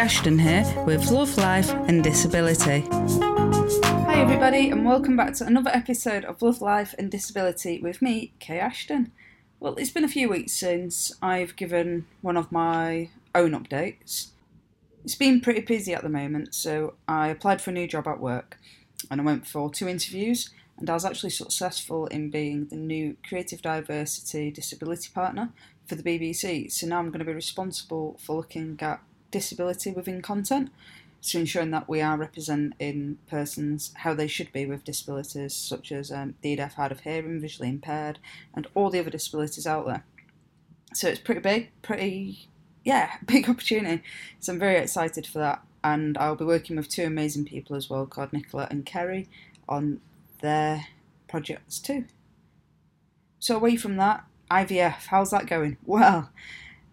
Ashton here with Love, Life and Disability. Hi, everybody, and welcome back to another episode of Love, Life and Disability with me, Kay Ashton. Well, it's been a few weeks since I've given one of my own updates. It's been pretty busy at the moment, so I applied for a new job at work and I went for two interviews and I was actually successful in being the new Creative Diversity Disability Partner for the BBC. So now I'm going to be responsible for looking at disability within content, so ensuring that we are representing persons how they should be with disabilities such as um, the deaf, hard of hearing, visually impaired, and all the other disabilities out there. So it's pretty big, pretty yeah, big opportunity. So I'm very excited for that, and I'll be working with two amazing people as well, called Nicola and Kerry, on their projects too. So away from that, IVF, how's that going? Well,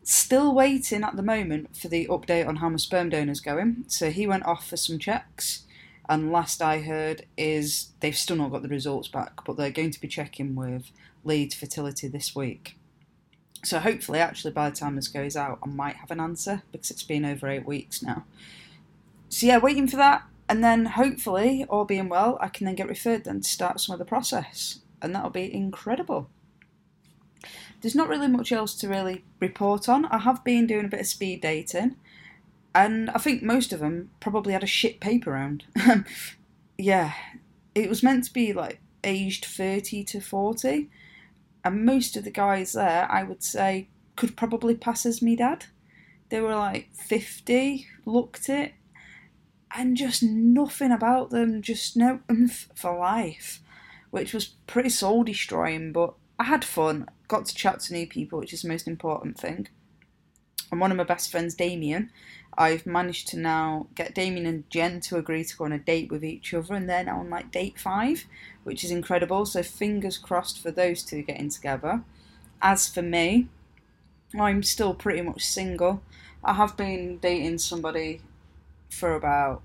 still waiting at the moment for the update on how my sperm donor's going. So he went off for some checks, and last I heard is they've still not got the results back, but they're going to be checking with Leeds Fertility this week. So hopefully, actually, by the time this goes out, I might have an answer because it's been over eight weeks now. So yeah, waiting for that and then hopefully, all being well, I can then get referred then to start some of the process, and that'll be incredible. There's not really much else to really report on. I have been doing a bit of speed dating, and I think most of them probably had a shit paper round. yeah, it was meant to be like aged 30 to 40, and most of the guys there, I would say, could probably pass as me dad. They were like 50, looked it, and just nothing about them, just no oomph for life, which was pretty soul destroying. But I had fun, got to chat to new people, which is the most important thing. And one of my best friends, Damien, I've managed to now get Damien and Jen to agree to go on a date with each other, and they're now on like date five, which is incredible. So fingers crossed for those two getting together. As for me, I'm still pretty much single. I have been dating somebody for about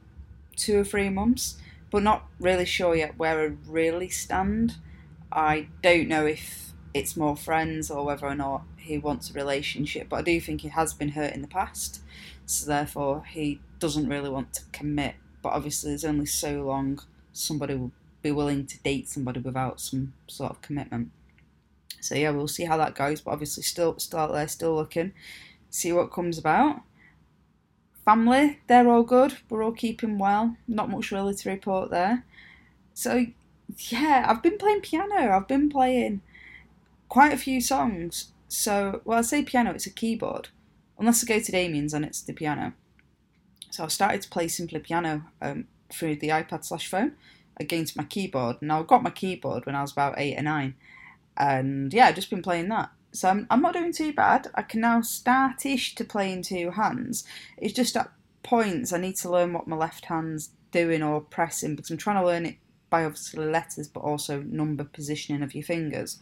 two or three months, but not really sure yet where I really stand. I don't know if it's more friends or whether or not he wants a relationship, but I do think he has been hurt in the past, so therefore he doesn't really want to commit. But obviously, there's only so long somebody will be willing to date somebody without some sort of commitment. So yeah, we'll see how that goes. But obviously, still still out there, still looking, see what comes about. Family, they're all good. We're all keeping well. Not much really to report there. So, yeah, I've been playing piano. I've been playing quite a few songs. So, well, I say piano, it's a keyboard. Unless I go to Damien's and it's the piano. So I've started to play simply piano um, through the iPad slash phone against my keyboard. Now, I got my keyboard when I was about eight or nine. And yeah, I've just been playing that. So I'm, I'm not doing too bad. I can now start-ish to play in two hands. It's just at points I need to learn what my left hand's doing or pressing because I'm trying to learn it by obviously letters but also number positioning of your fingers,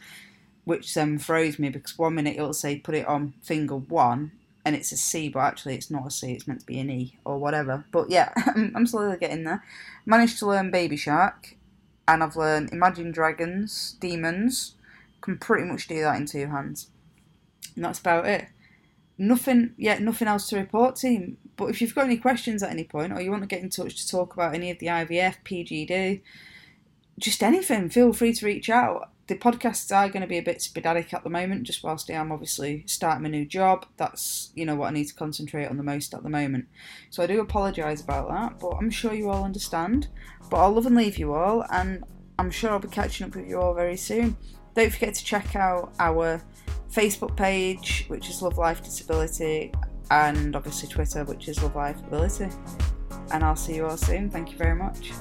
which um, then throws me because one minute it'll say put it on finger one and it's a C, but actually it's not a C, it's meant to be an E or whatever. But yeah, I'm slowly getting there. Managed to learn Baby Shark, and I've learned Imagine Dragons, Demons, can pretty much do that in two hands. And that's about it. Nothing yet, yeah, nothing else to report, team. But if you've got any questions at any point, or you want to get in touch to talk about any of the IVF, PGD, just anything, feel free to reach out. The podcasts are going to be a bit sporadic at the moment, just whilst I am obviously starting my new job. That's you know what I need to concentrate on the most at the moment. So I do apologise about that, but I'm sure you all understand. But I'll love and leave you all, and I'm sure I'll be catching up with you all very soon. Don't forget to check out our Facebook page, which is Love Life Disability, and obviously Twitter, which is Love Life Ability. And I'll see you all soon. Thank you very much.